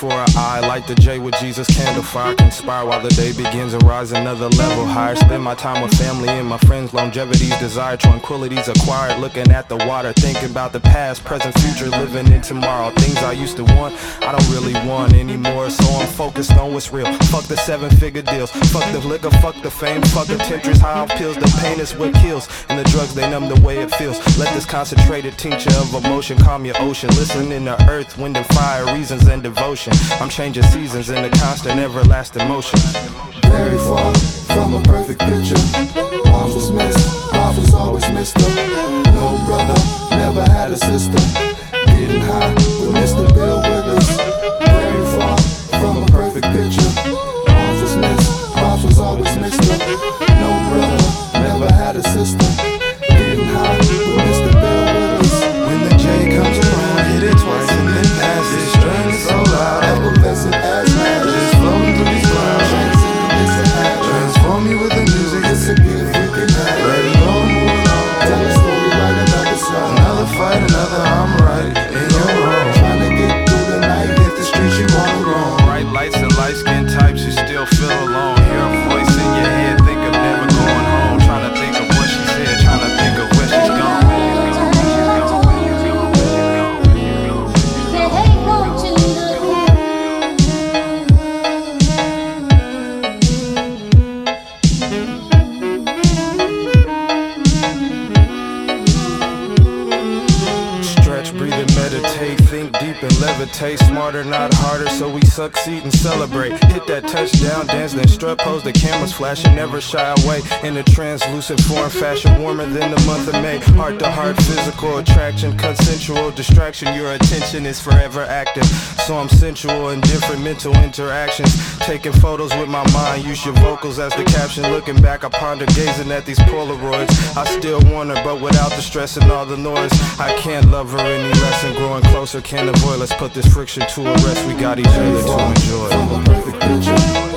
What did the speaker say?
for an the J with Jesus candle fire. Conspire while the day begins and rise another level higher. Spend my time with family and my friends. Longevity's desire, tranquility's acquired. Looking at the water, thinking about the past, present, future, living in tomorrow. Things I used to want, I don't really want anymore. So I'm focused on what's real. Fuck the seven figure deals. Fuck the liquor, fuck the fame, fuck the temptress, high pills. The pain is what kills. And the drugs, they numb the way it feels. Let this concentrated tincture of emotion calm your ocean. Listening to earth, wind, and fire, reasons and devotion. I'm changing seasons in a constant, everlasting motion. Very far from a perfect picture. Light skin types, you still feel alone. Hear meditate, think deep and levitate. Smarter, not harder, so we succeed and celebrate. Hit that touchdown dance, then strut pose. The cameras flashing, never shy away. In a translucent form, fashion warmer than the month of May. Heart to heart, physical attraction, consensual distraction. Your attention is forever active, so I'm sensual in different mental interactions. Taking photos with my mind, use your vocals as the caption. Looking back, I ponder gazing at these Polaroids. I still want her, but without the stress and all the noise. I can't love her any less, growing closer can't avoid. Let's put this friction to a rest. We got each other to enjoy.